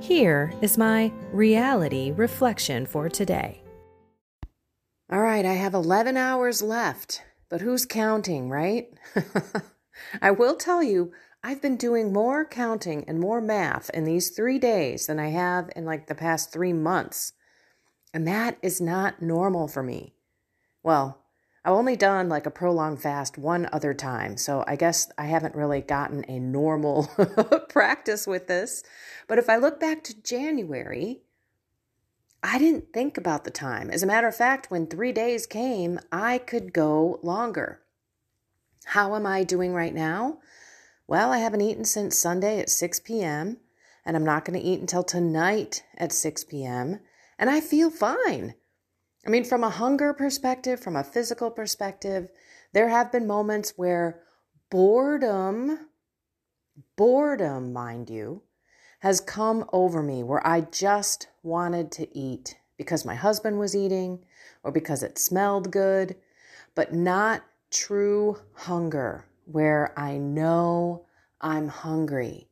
Here is my reality reflection for today. All right, I have 11 hours left, but who's counting, right? I will tell you, I've been doing more counting and more math in these three days than I have in like the past three months. And that is not normal for me. Well, I've only done like a prolonged fast one other time, so I guess I haven't really gotten a normal practice with this. But if I look back to January, I didn't think about the time. As a matter of fact, when three days came, I could go longer. How am I doing right now? Well, I haven't eaten since Sunday at 6 p.m., and I'm not going to eat until tonight at 6 p.m., and I feel fine. I mean, from a hunger perspective, from a physical perspective, there have been moments where boredom, boredom, mind you, has come over me where I just wanted to eat because my husband was eating or because it smelled good, but not true hunger where I know I'm hungry.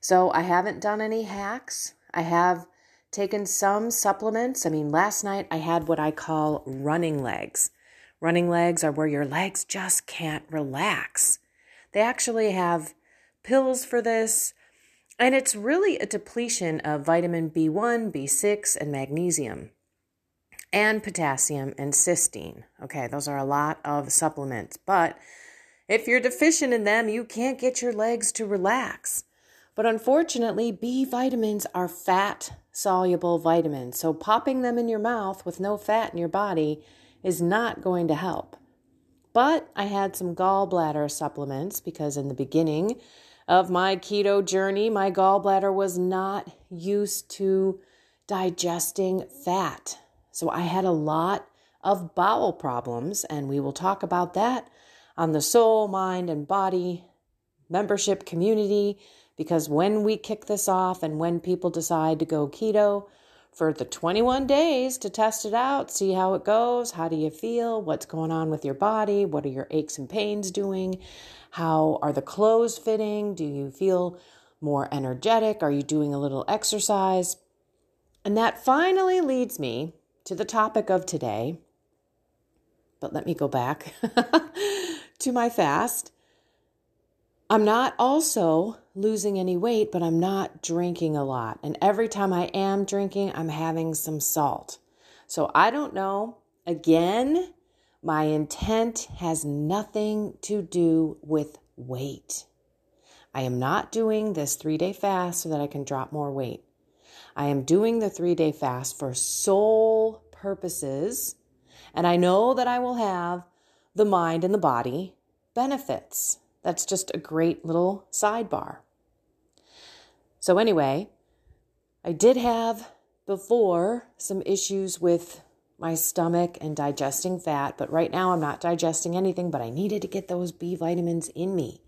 So I haven't done any hacks. I have taken some supplements. I mean, last night I had what I call running legs. Running legs are where your legs just can't relax. They actually have pills for this, and it's really a depletion of vitamin B1, B6, and magnesium, and potassium and cysteine. Okay, those are a lot of supplements, but if you're deficient in them, you can't get your legs to relax. But unfortunately, B vitamins are fat soluble vitamins. So popping them in your mouth with no fat in your body is not going to help. But I had some gallbladder supplements because in the beginning of my keto journey, my gallbladder was not used to digesting fat. So I had a lot of bowel problems, and we will talk about that on the soul, mind, and body membership community because when we kick this off and when people decide to go keto for the 21 days to test it out, see how it goes, how do you feel, what's going on with your body, what are your aches and pains doing, how are the clothes fitting, do you feel more energetic, are you doing a little exercise? And that finally leads me to the topic of today. But let me go back to my fast. I'm not also losing any weight, but I'm not drinking a lot. And every time I am drinking, I'm having some salt. So I don't know. Again, my intent has nothing to do with weight. I am not doing this three day fast so that I can drop more weight. I am doing the three day fast for soul purposes. And I know that I will have the mind and the body benefits that's just a great little sidebar. So, anyway, I did have before some issues with my stomach and digesting fat, but right now I'm not digesting anything, but I needed to get those B vitamins in me.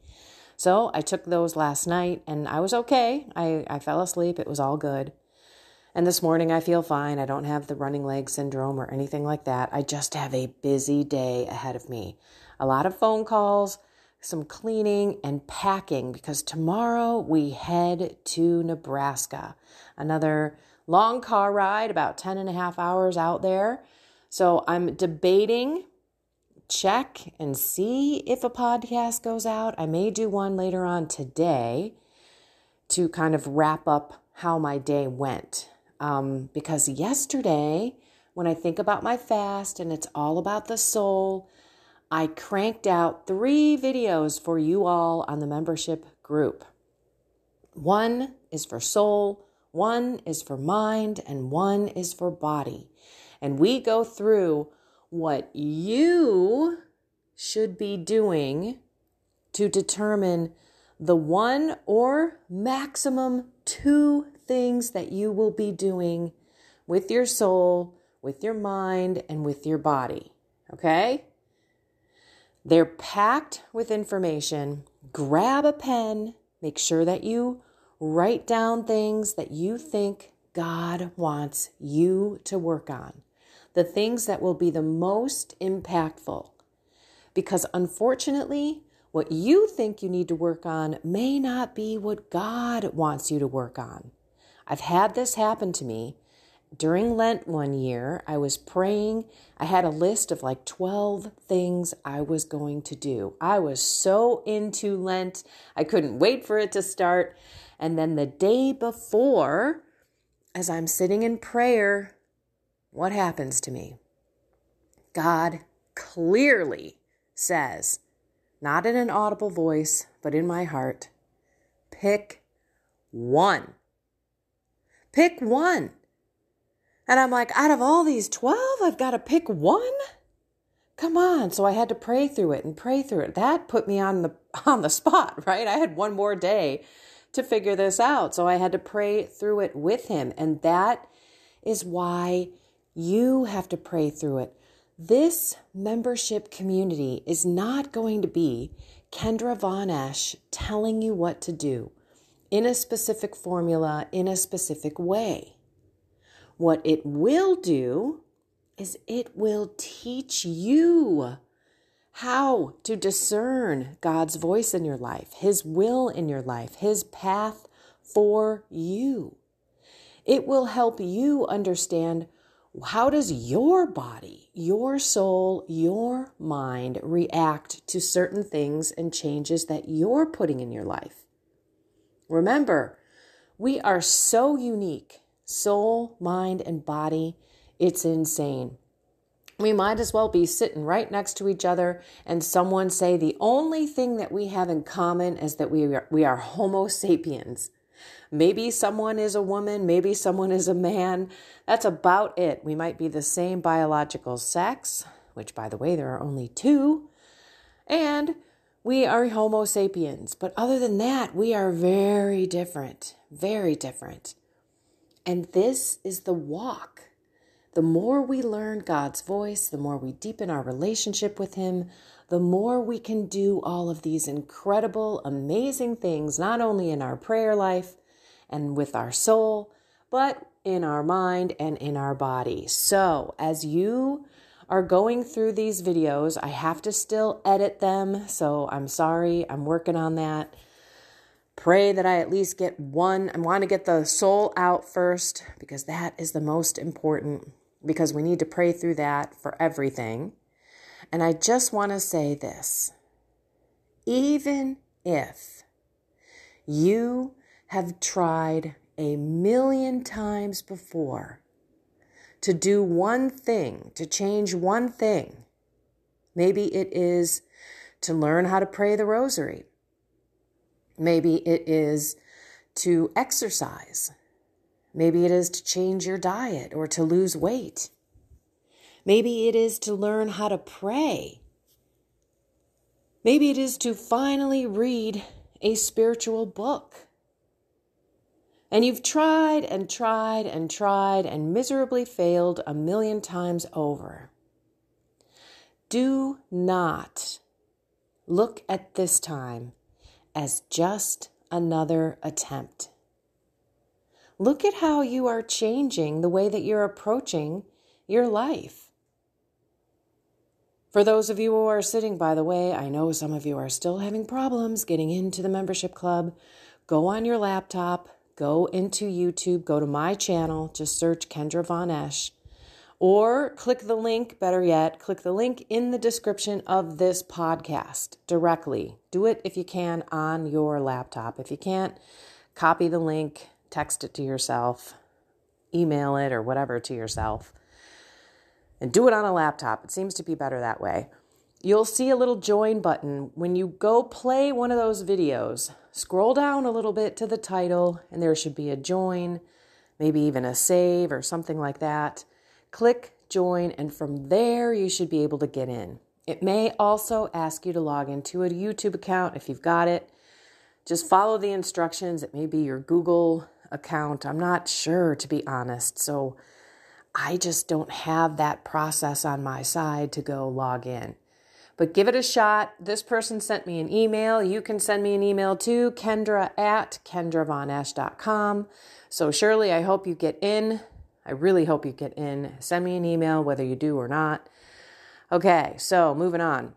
So I took those last night and I was okay. I, I fell asleep. It was all good. And this morning I feel fine. I don't have the running leg syndrome or anything like that. I just have a busy day ahead of me. A lot of phone calls, some cleaning and packing because tomorrow we head to Nebraska. Another long car ride, about 10 and a half hours out there. So I'm debating, check and see if a podcast goes out. I may do one later on today to kind of wrap up how my day went. Um, because yesterday when I think about my fast and it's all about the soul, I cranked out three videos for you all on the membership group. One is for soul, one is for mind, and one is for body. And we go through what you should be doing to determine the one or maximum two things that you will be doing with your soul, with your mind, and with your body. Okay? They're packed with information. Grab a pen, make sure that you write down things that you think God wants you to work on, the things that will be the most impactful. Because unfortunately, what you think you need to work on may not be what God wants you to work on. I've had this happen to me. During Lent one year, I was praying. I had a list of like 12 things I was going to do. I was so into Lent, I couldn't wait for it to start. And then the day before, as I'm sitting in prayer, what happens to me? God clearly says, not in an audible voice, but in my heart, pick one. Pick one. And I'm like, out of all these 12, I've got to pick one? Come on. So I had to pray through it and pray through it. That put me on the on the spot, right? I had one more day to figure this out. So I had to pray through it with him. And that is why you have to pray through it. This membership community is not going to be Kendra Von Esch telling you what to do in a specific formula, in a specific way. What it will do is it will teach you how to discern God's voice in your life, His will in your life, His path for you. It will help you understand how does your body, your soul, your mind react to certain things and changes that you're putting in your life? Remember, we are so unique soul, mind, and body. It's insane. We might as well be sitting right next to each other and someone say the only thing that we have in common is that we are, we are Homo sapiens. Maybe someone is a woman, maybe someone is a man. That's about it. We might be the same biological sex, which, by the way, there are only two, and we are Homo sapiens. But other than that, we are very different, very different. And this is the walk. The more we learn God's voice, the more we deepen our relationship with Him, the more we can do all of these incredible, amazing things, not only in our prayer life and with our soul, but in our mind and in our body. So, as you are going through these videos, I have to still edit them. So, I'm sorry, I'm working on that. Pray that I at least get one. I want to get the soul out first because that is the most important because we need to pray through that for everything. And I just want to say this even if you have tried a million times before to do one thing, to change one thing, maybe it is to learn how to pray the rosary. Maybe it is to exercise. Maybe it is to change your diet or to lose weight. Maybe it is to learn how to pray. Maybe it is to finally read a spiritual book. And you've tried and tried and tried and miserably failed a million times over. Do not look at this time as just another attempt. Look at how you are changing the way that you're approaching your life. For those of you who are sitting, by the way, I know some of you are still having problems getting into the membership club. Go on your laptop, go into YouTube, go to my channel, just search Kendra Von Esch, or click the link, better yet, click the link in the description of this podcast directly. Do it if you can on your laptop. If you can't, copy the link, text it to yourself, email it, or whatever to yourself. and do it on a laptop. It seems to be better that way. You'll see a little join button. When you go play one of those videos, scroll down a little bit to the title, and there should be a join, maybe even a save or something like that. Click join, and from there, you should be able to get in. It may also ask you to log into a YouTube account if you've got it. Just follow the instructions. It may be your Google account. I'm not sure, to be honest. So I just don't have that process on my side to go log in. But give it a shot. This person sent me an email. You can send me an email too, kendra at kendravonesh.com. So, Shirley, I hope you get in. I really hope you get in. Send me an email, whether you do or not. Okay, so moving on.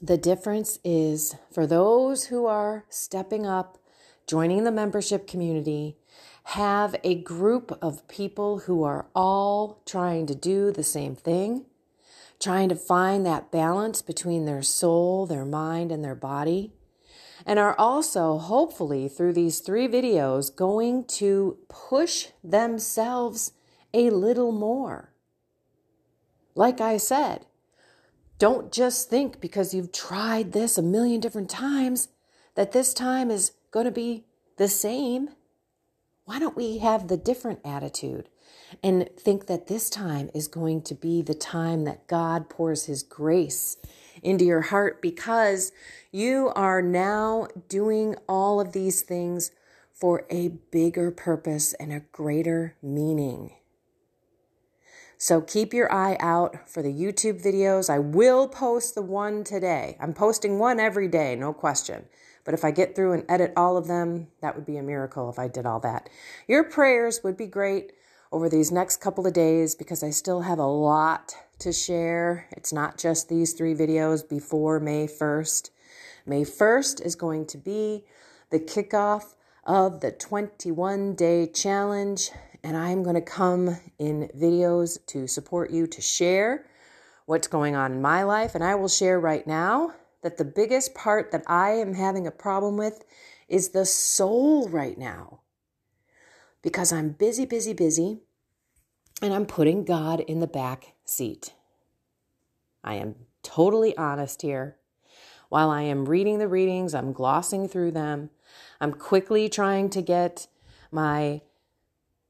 The difference is for those who are stepping up, joining the membership community, have a group of people who are all trying to do the same thing, trying to find that balance between their soul, their mind, and their body, and are also, hopefully, through these three videos, going to push themselves a little more. Like I said, don't just think because you've tried this a million different times that this time is going to be the same. Why don't we have the different attitude and think that this time is going to be the time that God pours His grace into your heart because you are now doing all of these things for a bigger purpose and a greater meaning. So keep your eye out for the YouTube videos. I will post the one today. I'm posting one every day, no question. But if I get through and edit all of them, that would be a miracle if I did all that. Your prayers would be great over these next couple of days because I still have a lot to share. It's not just these three videos before May 1st. May 1st is going to be the kickoff of the 21 day challenge and I'm going to come in videos to support you to share what's going on in my life. And I will share right now that the biggest part that I am having a problem with is the soul right now. Because I'm busy, busy, busy, and I'm putting God in the back seat. I am totally honest here. While I am reading the readings, I'm glossing through them. I'm quickly trying to get my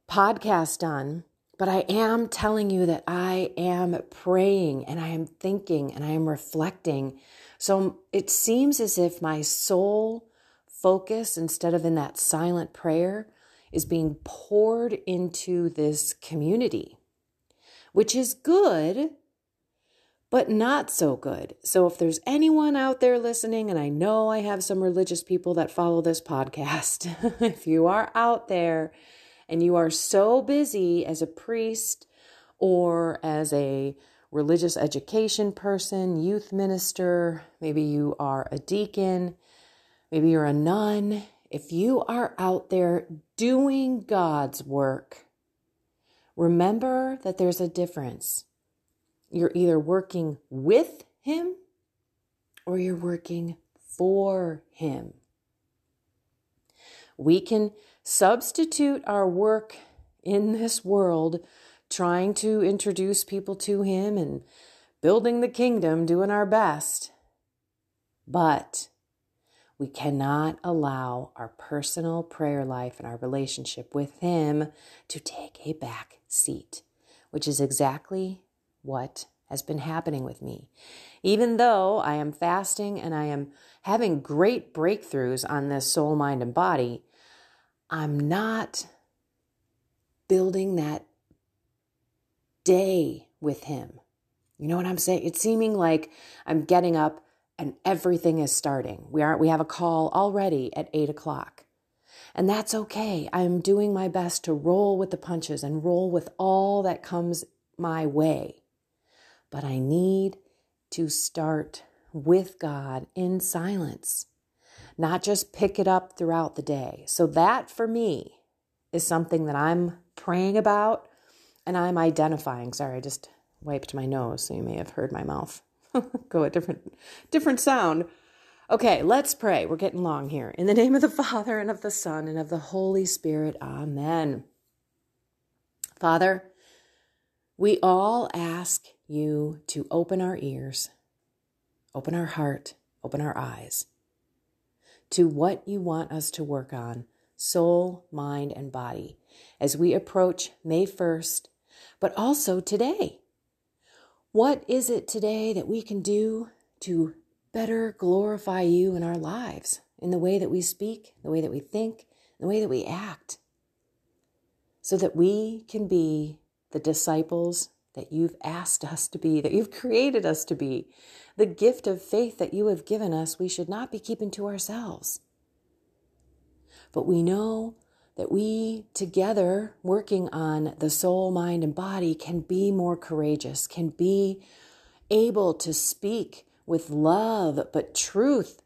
podcast done, but I am telling you that I am praying and I am thinking and I am reflecting. So it seems as if my soul focus, instead of in that silent prayer, is being poured into this community, which is good, but not so good. So if there's anyone out there listening, and I know I have some religious people that follow this podcast, if you are out there, and you are so busy as a priest or as a religious education person, youth minister, maybe you are a deacon, maybe you're a nun, if you are out there doing God's work, remember that there's a difference. You're either working with Him or you're working for Him. We can substitute our work in this world trying to introduce people to Him and building the kingdom, doing our best. But we cannot allow our personal prayer life and our relationship with Him to take a back seat, which is exactly what has been happening with me. Even though I am fasting and I am having great breakthroughs on this soul, mind, and body, I'm not building that day with Him. You know what I'm saying? It's seeming like I'm getting up and everything is starting. We are we have a call already at eight o'clock. And that's okay. I'm doing my best to roll with the punches and roll with all that comes my way. But I need to start with God in silence not just pick it up throughout the day. So, that for me is something that I'm praying about and I'm identifying. Sorry, I just wiped my nose, so you may have heard my mouth go a different different sound. Okay, let's pray. We're getting long here. In the name of the Father and of the Son and of the Holy Spirit. Amen. Father, we all ask you to open our ears, open our heart, open our eyes to what you want us to work on soul, mind, and body as we approach May 1st, but also today. What is it today that we can do to better glorify you in our lives, in the way that we speak, the way that we think, the way that we act, so that we can be the disciples that you've asked us to be, that you've created us to be, the gift of faith that you have given us, we should not be keeping to ourselves. But we know that we together, working on the soul, mind, and body, can be more courageous, can be able to speak with love, but truth,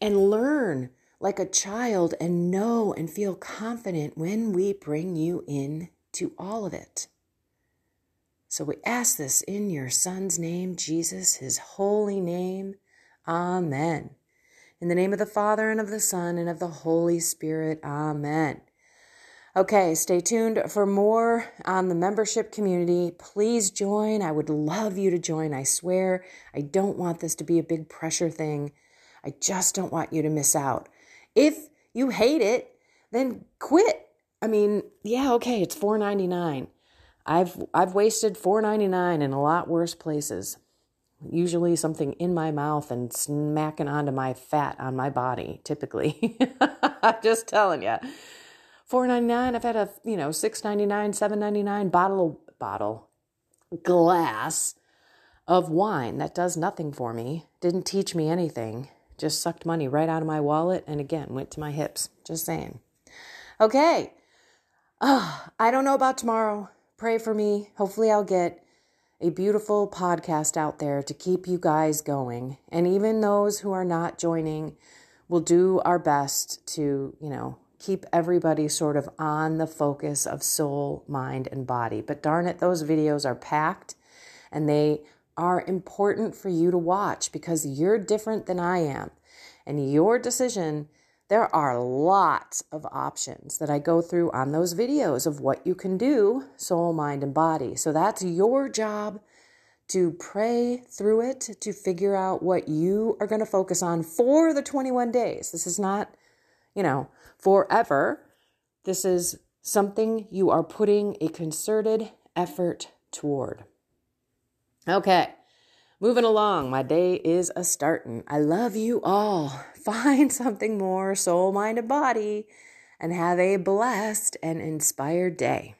and learn like a child and know and feel confident when we bring you in to all of it. So we ask this in your Son's name, Jesus, his holy name. Amen. In the name of the Father, and of the Son, and of the Holy Spirit. Amen. Okay, stay tuned for more on the membership community. Please join. I would love you to join. I swear, I don't want this to be a big pressure thing. I just don't want you to miss out. If you hate it, then quit. I mean, yeah, okay, it's $4.99. I've I've wasted four ninety nine in a lot worse places. Usually something in my mouth and smacking onto my fat on my body. Typically, I'm just telling you. Four ninety nine. I've had a you know six ninety nine, seven ninety nine bottle bottle glass of wine that does nothing for me. Didn't teach me anything. Just sucked money right out of my wallet and again went to my hips. Just saying. Okay. Oh, I don't know about tomorrow pray for me. Hopefully, I'll get a beautiful podcast out there to keep you guys going. And even those who are not joining, we'll do our best to, you know, keep everybody sort of on the focus of soul, mind, and body. But darn it, those videos are packed and they are important for you to watch because you're different than I am. And your decision there are lots of options that I go through on those videos of what you can do, soul, mind, and body. So that's your job to pray through it, to figure out what you are going to focus on for the 21 days. This is not, you know, forever. This is something you are putting a concerted effort toward. Okay. Moving along, my day is a starting. I love you all. Find something more soul, mind, and body, and have a blessed and inspired day.